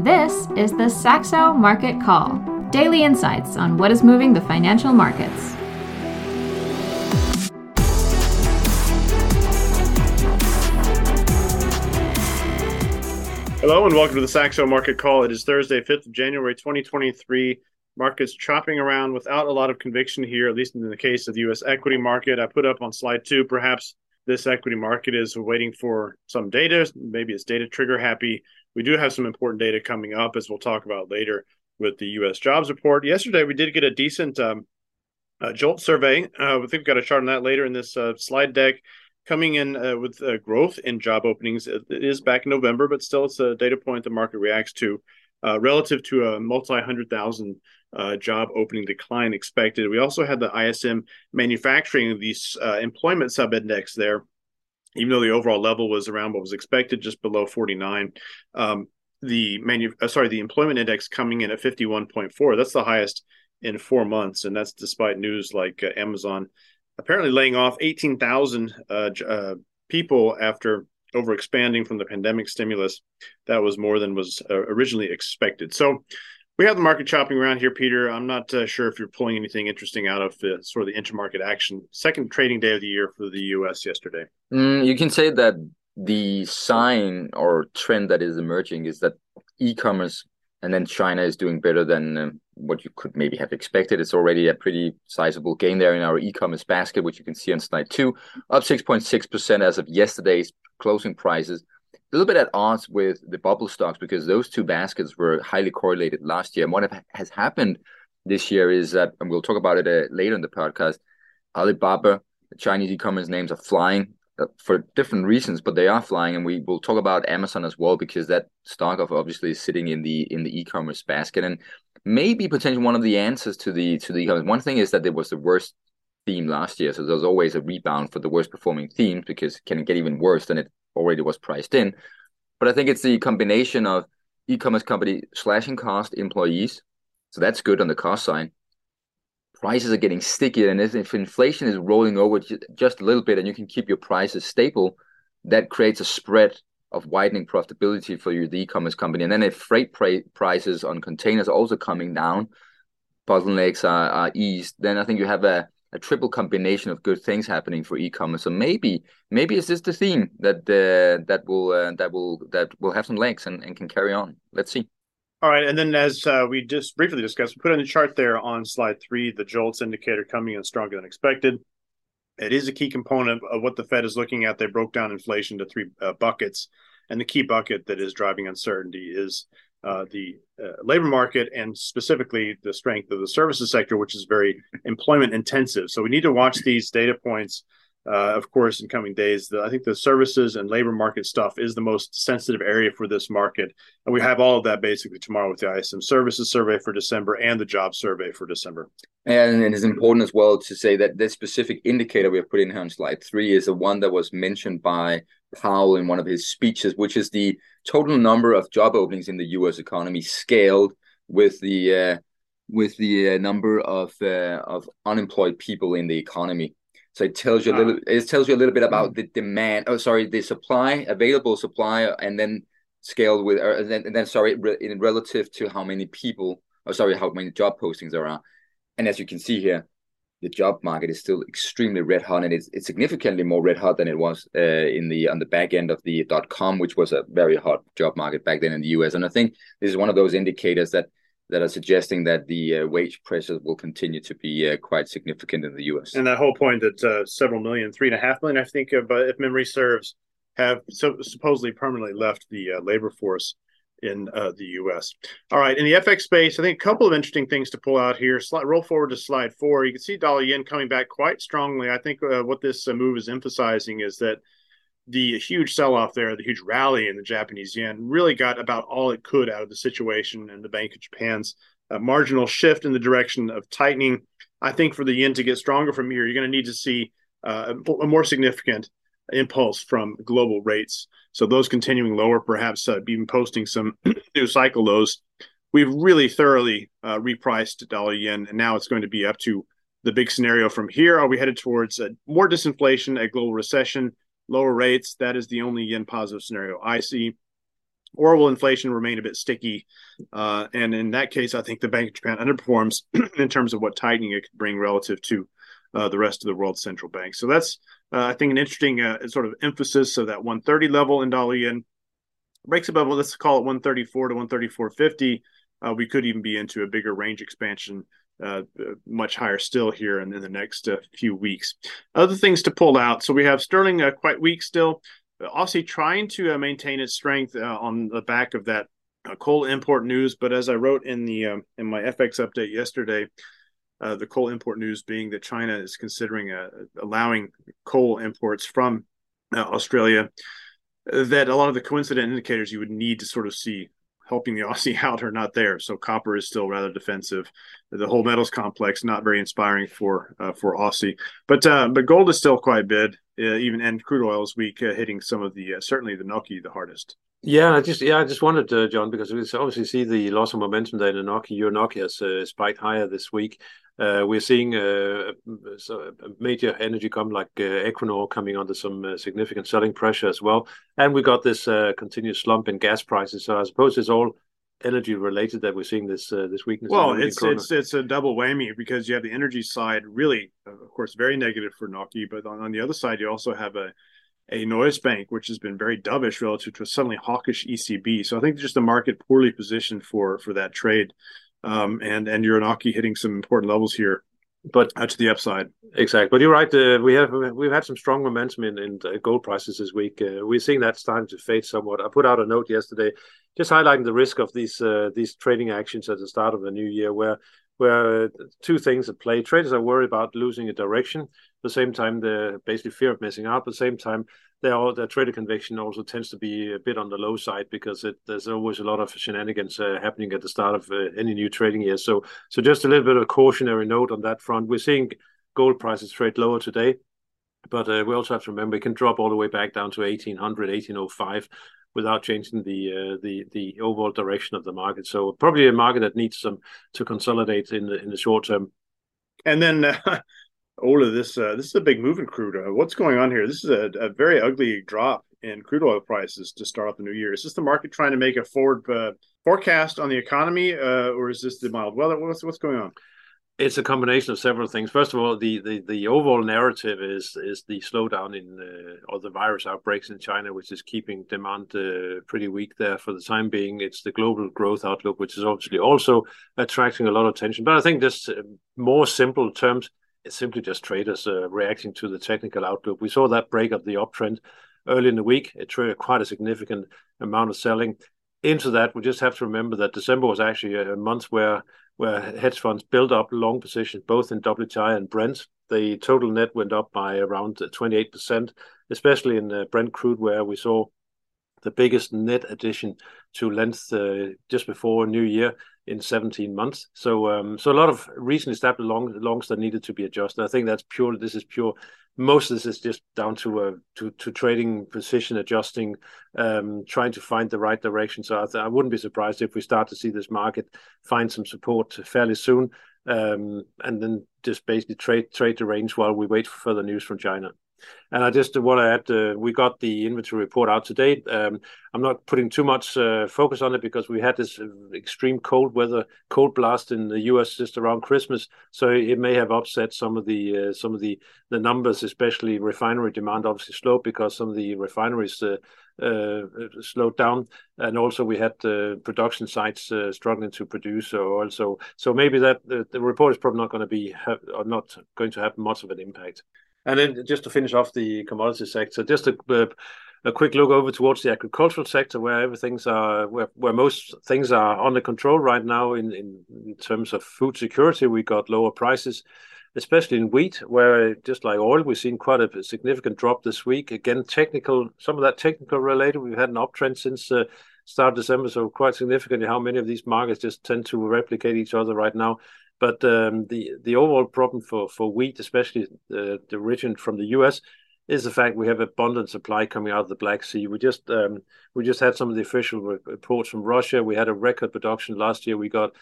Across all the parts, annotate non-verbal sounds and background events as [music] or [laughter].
This is the Saxo Market Call daily insights on what is moving the financial markets. Hello and welcome to the Saxo Market Call. It is Thursday, 5th of January, 2023. Markets chopping around without a lot of conviction here, at least in the case of the U.S. equity market. I put up on slide two, perhaps this equity market is waiting for some data. Maybe it's data trigger happy. We do have some important data coming up, as we'll talk about later with the U.S. jobs report. Yesterday, we did get a decent um, uh, JOLT survey. Uh, I think we've got a chart on that later in this uh, slide deck coming in uh, with uh, growth in job openings. It is back in November, but still it's a data point the market reacts to uh, relative to a multi hundred thousand job opening decline expected. We also had the ISM manufacturing, the employment sub index there, even though the overall level was around what was expected, just below 49. Um, the manu- uh, sorry, the employment index coming in at 51.4. That's the highest in four months, and that's despite news like Amazon apparently laying off 18,000 uh, uh, people after over expanding from the pandemic stimulus. That was more than was uh, originally expected. So we have the market chopping around here, Peter. I'm not uh, sure if you're pulling anything interesting out of the sort of the intermarket action. Second trading day of the year for the U.S. yesterday. Mm, you can say that the sign or trend that is emerging is that e-commerce and then China is doing better than um, what you could maybe have expected. It's already a pretty sizable gain there in our e-commerce basket, which you can see on slide two, up 6.6% as of yesterday's closing prices. A little bit at odds with the bubble stocks because those two baskets were highly correlated last year. And what has happened this year is that, and we'll talk about it uh, later in the podcast, Alibaba, the Chinese e-commerce names are flying uh, for different reasons, but they are flying, and we will talk about Amazon as well because that stock of obviously is sitting in the in the e-commerce basket, and maybe potentially one of the answers to the to the e-commerce. One thing is that it was the worst theme last year, so there's always a rebound for the worst performing themes because it can get even worse than it already was priced in. But I think it's the combination of e-commerce company slashing cost employees, so that's good on the cost side. Prices are getting stickier, and if inflation is rolling over just a little bit, and you can keep your prices stable, that creates a spread of widening profitability for your the e-commerce company. And then if freight prices on containers are also coming down, bottlenecks are, are eased, then I think you have a, a triple combination of good things happening for e-commerce. So maybe maybe is this the theme that uh, that will uh, that will that will have some legs and, and can carry on. Let's see. All right, and then as uh, we just briefly discussed, we put in the chart there on slide three, the JOLTS indicator coming in stronger than expected. It is a key component of what the Fed is looking at. They broke down inflation to three uh, buckets, and the key bucket that is driving uncertainty is uh, the uh, labor market and specifically the strength of the services sector, which is very employment intensive. So we need to watch these data points uh, of course, in coming days. The, I think the services and labor market stuff is the most sensitive area for this market. And we have all of that basically tomorrow with the ISM services survey for December and the job survey for December. And it is important as well to say that this specific indicator we have put in here on slide three is the one that was mentioned by Powell in one of his speeches, which is the total number of job openings in the U.S. economy scaled with the uh, with the uh, number of uh, of unemployed people in the economy. So it tells you a little. Ah. It tells you a little bit about mm. the demand. Oh, sorry, the supply, available supply, and then scaled with, or, and, then, and then sorry, in relative to how many people. Oh, sorry, how many job postings there are. And as you can see here, the job market is still extremely red hot, and it's, it's significantly more red hot than it was uh, in the on the back end of the dot com, which was a very hot job market back then in the U.S. And I think this is one of those indicators that that are suggesting that the uh, wage pressures will continue to be uh, quite significant in the U.S. And that whole point that uh, several million, three and a half million, I think, of, uh, if memory serves, have so, supposedly permanently left the uh, labor force in uh, the U.S. All right, in the FX space, I think a couple of interesting things to pull out here. Slide, roll forward to slide four. You can see dollar yen coming back quite strongly. I think what this move is emphasizing is that the huge sell off there, the huge rally in the Japanese yen, really got about all it could out of the situation and the Bank of Japan's uh, marginal shift in the direction of tightening. I think for the yen to get stronger from here, you're going to need to see uh, a more significant impulse from global rates. So those continuing lower, perhaps uh, even posting some [clears throat] new cycle lows. We've really thoroughly uh, repriced dollar yen, and now it's going to be up to the big scenario from here. Are we headed towards more disinflation, a global recession? Lower rates. That is the only yen positive scenario I see. or will inflation remain a bit sticky? Uh, and in that case, I think the Bank of Japan underperforms [clears throat] in terms of what tightening it could bring relative to uh, the rest of the world's central banks. So that's, uh, I think, an interesting uh, sort of emphasis of that 130 level in dollar yen. Breaks above, well, let's call it 134 to 134.50. Uh, we could even be into a bigger range expansion uh, much higher still here in, in the next uh, few weeks. Other things to pull out. So we have sterling uh, quite weak still. Aussie trying to uh, maintain its strength uh, on the back of that uh, coal import news. But as I wrote in the um, in my FX update yesterday, the coal import news being that China is considering allowing coal imports from Australia. That a lot of the coincident indicators you would need to sort of see helping the [laughs] Aussie out are not there. So copper is still rather defensive. The whole metals complex not very inspiring for uh, for Aussie, but uh, but gold is still quite bid. Uh, even and crude oil is weak, uh, hitting some of the uh, certainly the Nikkei the hardest. Yeah, I just yeah, I just wanted uh, John because we obviously see the loss of momentum there in Nikkei. Your Nikkei has uh, spiked higher this week. Uh, we're seeing uh, a major energy come like Equinor coming under some significant selling pressure as well, and we got this continuous slump in gas prices. So I suppose it's all energy related that we're seeing this uh, this weakness? Well, it's it's it's a double whammy because you have the energy side, really, of course, very negative for Nokia, but on, on the other side, you also have a a Norges Bank which has been very dovish relative to a suddenly hawkish ECB. So I think just the market poorly positioned for for that trade, um, and and EURNOK hitting some important levels here but uh, to the upside. Exactly, but you're right. Uh, we have we've had some strong momentum in, in gold prices this week. Uh, we're seeing that starting to fade somewhat. I put out a note yesterday, just highlighting the risk of these uh, these trading actions at the start of the new year, where where uh, two things at play. Traders are worried about losing a direction. At the same time, they're basically fear of missing out. At the same time, their their trader conviction also tends to be a bit on the low side because it, there's always a lot of shenanigans uh, happening at the start of uh, any new trading year. So so just a little bit of cautionary note on that front. We're seeing gold prices trade lower today, but uh, we also have to remember it can drop all the way back down to 1800, 1805 without changing the uh, the the overall direction of the market. So probably a market that needs some to consolidate in the in the short term. And then uh, [laughs] Ole, this uh, this is a big move in crude. Uh, what's going on here? This is a, a, very ugly drop in crude oil prices to start off the new year. Is this the market trying to make a forward uh, forecast on the economy, or is this the mild weather? What's what's going on? It's a combination of several things. First of all, the the, the overall narrative is is the slowdown in uh, or the virus outbreaks in China, which is keeping demand uh, pretty weak there for the time being. It's the global growth outlook, which is obviously also attracting a lot of attention. But I think just more simple terms it's simply just traders uh, reacting to the technical outlook. We saw that break of the uptrend early in the week. It triggered quite a significant amount of selling. Into that, we just have to remember that December was actually a month where where hedge funds built up long positions both in WTI and Brent. The total net went up by around 28%, especially in uh, Brent crude, where we saw the biggest net addition to length uh, just before New Year in 17 months. So um, so a lot of recently established long, longs that needed to be adjusted. I think that's pure. This is pure. Most of this is just down to uh, to to trading position adjusting, um, trying to find the right direction. So I, th- I wouldn't be surprised if we start to see this market find some support fairly soon, um, and then just basically trade trade the range while we wait for further news from China. And I just want to add, uh, we got the inventory report out today. Um, I'm not putting too much uh, focus on it because we had this uh, extreme cold weather, cold blast in the U.S. just around Christmas, so it may have upset some of the uh, some of the the numbers, especially refinery demand. Obviously slowed because some of the refineries uh, uh, slowed down, and also we had production sites struggling to produce oil. So so maybe that the report is probably not going to be or not going to have much of an impact. And then just to finish off the commodity sector, just a, a quick look over towards the agricultural sector, where everything's are where, where most things are under control right now. In, in, in terms of food security, we got lower prices, especially in wheat, where just like oil, we've seen quite a significant drop this week. Again, technical, some of that technical related. We've had an uptrend since. Uh, start of December, so quite significantly how many of these markets just tend to replicate each other right now. But um, the overall problem for wheat, especially the the origin from the U.S., is the fact we have abundant supply coming out of the Black Sea. We just um, we just had some of the official reports from Russia. We had a record production last year. We got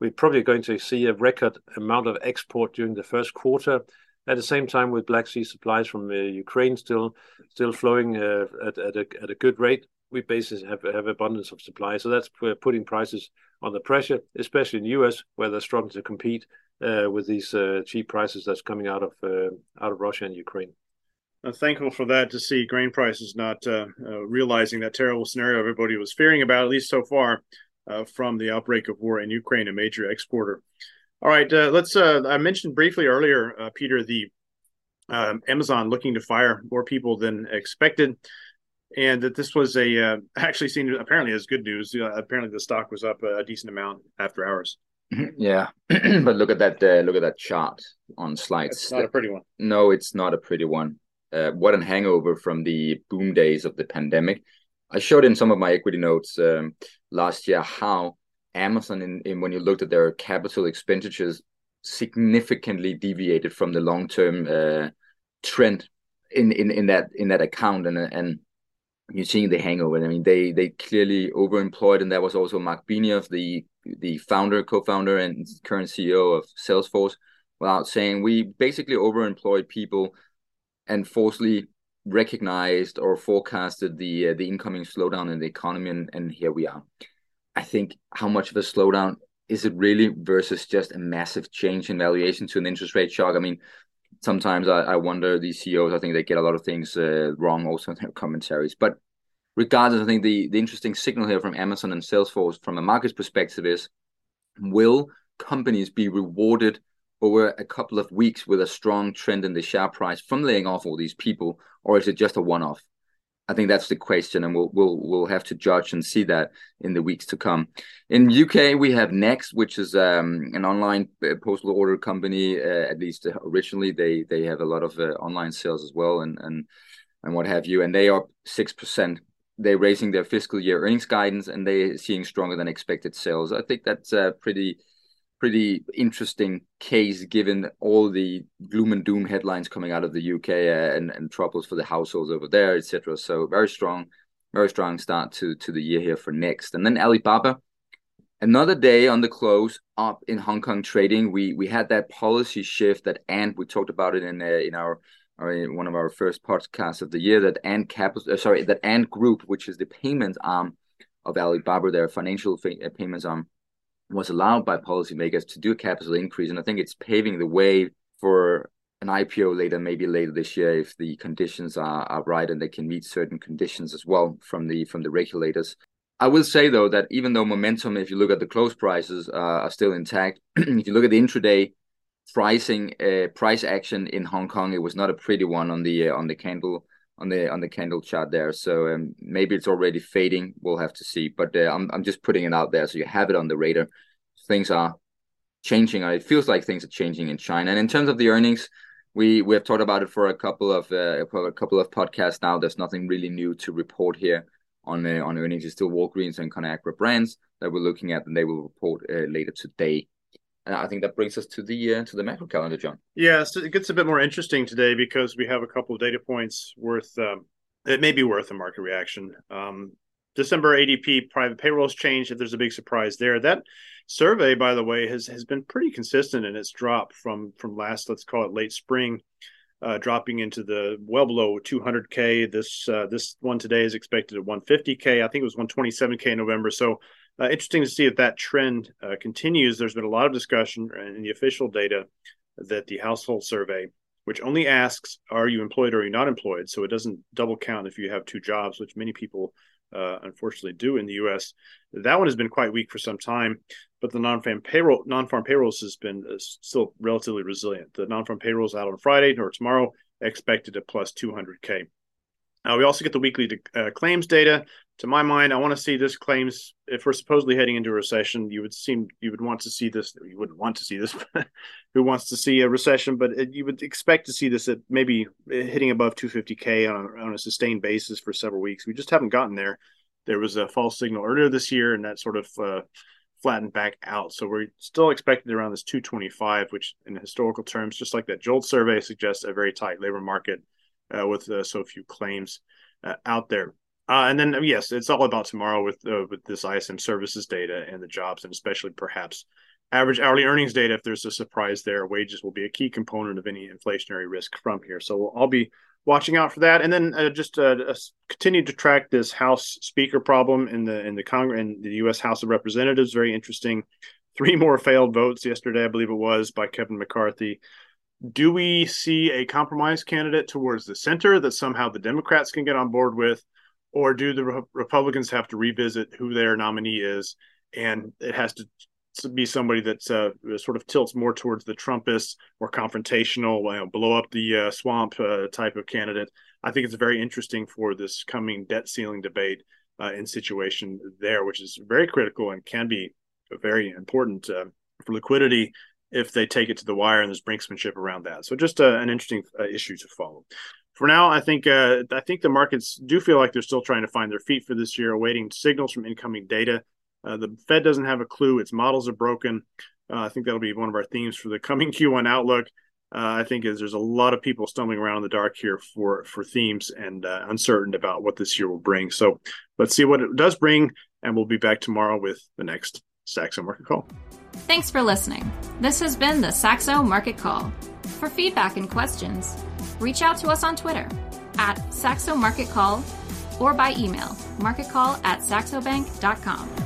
we're probably going to see a record amount of export during the first quarter. At the same time, with Black Sea supplies from uh, Ukraine still still flowing uh, at at a, at a good rate, we basically have abundance of supply. So that's putting prices under pressure, especially in the US, where they're struggling to compete uh, with these cheap prices that's coming out of out of Russia and Ukraine. I'm thankful for that to see grain prices not realizing that terrible scenario everybody was fearing about, at least so far, from the outbreak of war in Ukraine, a major exporter. All right, let's. I mentioned briefly earlier, Peter, the um, Amazon looking to fire more people than expected and that this was a uh, [laughs] actually seen apparently as good news. Uh, apparently, the stock was up a, decent amount after hours. [clears throat] Yeah, [clears throat] but look at that! Uh, look at that chart on slides. It's not a pretty one. No, it's not a pretty one. Uh, what an hangover from the boom days of the pandemic. I showed in some of my equity notes um, last year how Amazon, in, in when you looked at their capital expenditures, significantly deviated from the long term uh, trend in, in in that in that account, and and you're seeing the hangover. I mean, they they clearly overemployed, and that was also Marc Benioff, the the founder, co-founder, and current CEO of Salesforce, without saying we basically overemployed people and falsely recognized or forecasted the uh, the incoming slowdown in the economy, and, and here we are. I think how much of a slowdown is it really versus just a massive change in valuation to an interest rate shock? I mean, sometimes I, I wonder these CEOs. I think they get a lot of things uh, wrong also in their [laughs] commentaries. But regardless, I think the the interesting signal here from Amazon and Salesforce from a market perspective is: will companies be rewarded over a couple of weeks with a strong trend in the share price from laying off all these people, or is it just a one off? I think that's the question, and we'll we'll we'll have to judge and see that in the weeks to come. In UK, we have Next, which is um, an online uh, postal order company. Uh, at least originally, they they have a lot of uh, online sales as well, and and and what have you. And they are six percent. They're raising their fiscal year earnings guidance, and they're seeing stronger than expected sales. I think that's uh, pretty pretty interesting case given all the gloom and doom headlines coming out of the UK uh, and, and troubles for the households over there, etc. So very strong, very strong start to to the year here for next. And then Alibaba, another day on the close up in Hong Kong trading. We we had that policy shift that and we talked about it in uh, in our. in one of our first podcasts of the year, that Ant Capital, uh, sorry, that Ant Group, which is the payments arm of Alibaba, their financial uh, payments arm, was allowed by policymakers to do a capital increase. And I think it's paving the way for an IPO later, maybe later this year, if the conditions are, are right and they can meet certain conditions as well from the from the regulators. I will say though that even though momentum, if you look at the close prices, uh, are still intact, [clears throat] if you look at the intraday pricing uh, price action in Hong Kong, it was not a pretty one on the uh, on the candle on the on the candle chart there. So um, maybe it's already fading. We'll have to see. But uh, I'm I'm just putting it out there so you have it on the radar. Things are changing. It feels like things are changing in China. And in terms of the earnings, we we have talked about it for a couple of uh, a couple of podcasts now. There's nothing really new to report here on uh, on earnings. It's still Walgreens and Conagra brands that we're looking at, and they will report uh, later today. And I think that brings us to the uh, to the macro calendar, John. Yeah, so it gets a bit more interesting today because we have a couple of data points worth um, it may be worth a market reaction. Um, December ADP private payrolls change. If there's a big surprise there, that survey, by the way, has has been pretty consistent in its drop from from last let's call it late spring, uh, dropping into the well below 200k. This uh, this one today is expected at 150k. I think it was 127k in November. So uh, interesting to see if that trend uh, continues. There's been a lot of discussion in the official data that the household survey, which only asks, are you employed or are you not employed? So it doesn't double count if you have two jobs, which many people uh, unfortunately do in the U.S. That one has been quite weak for some time, but the non-farm payroll non-farm payrolls has been uh, still relatively resilient. The non-farm payrolls out on Friday or tomorrow expected at plus 200k. Uh, we also get the weekly uh, claims data. To my mind, I want to see this claims. If we're supposedly heading into a recession, you would seem you would want to see this. You wouldn't want to see this. [laughs] who wants to see a recession? But it, you would expect to see this at maybe hitting above 250k on a, on a sustained basis for several weeks. We just haven't gotten there. There was a false signal earlier this year, and that sort of uh, flattened back out. So we're still expected around this 225, which in historical terms, just like that JOLT survey suggests, a very tight labor market uh, with uh, so few claims uh, out there. Uh, and then yes, it's all about tomorrow with uh, with this ISM services data and the jobs, and especially perhaps average hourly earnings data. If there's a surprise there, wages will be a key component of any inflationary risk from here. So we'll all be watching out for that. And then uh, just uh, uh, continue to track this House Speaker problem in the in the Congress in the U.S. House of Representatives. Very interesting. Three more failed votes yesterday, I believe it was, by Kevin McCarthy. Do we see a compromise candidate towards the center that somehow the Democrats can get on board with, or do the Re- Republicans have to revisit who their nominee is, and it has to be somebody that uh, sort of tilts more towards the Trumpist or confrontational, you know, blow up the uh, swamp uh, type of candidate. I think it's very interesting for this coming debt ceiling debate uh, in situation there, which is very critical and can be very important uh, for liquidity if they take it to the wire and there's brinksmanship around that. So just uh, an interesting issue to follow. For now, I think I think the markets do feel like they're still trying to find their feet for this year, awaiting signals from incoming data uh, the Fed doesn't have a clue. Its models are broken. Uh, I think that'll be one of our themes for the coming [laughs] Q1 outlook. Uh, I think is there's a lot of people stumbling around in the dark here for for themes and uh, uncertain about what this year will bring. So let's see what it does bring, and we'll be back tomorrow with the next Saxo Market Call. Thanks for listening. This has been the Saxo Market Call. For feedback and questions, reach out to us on Twitter at Saxo Market Call or by email marketcall at saxobank.com.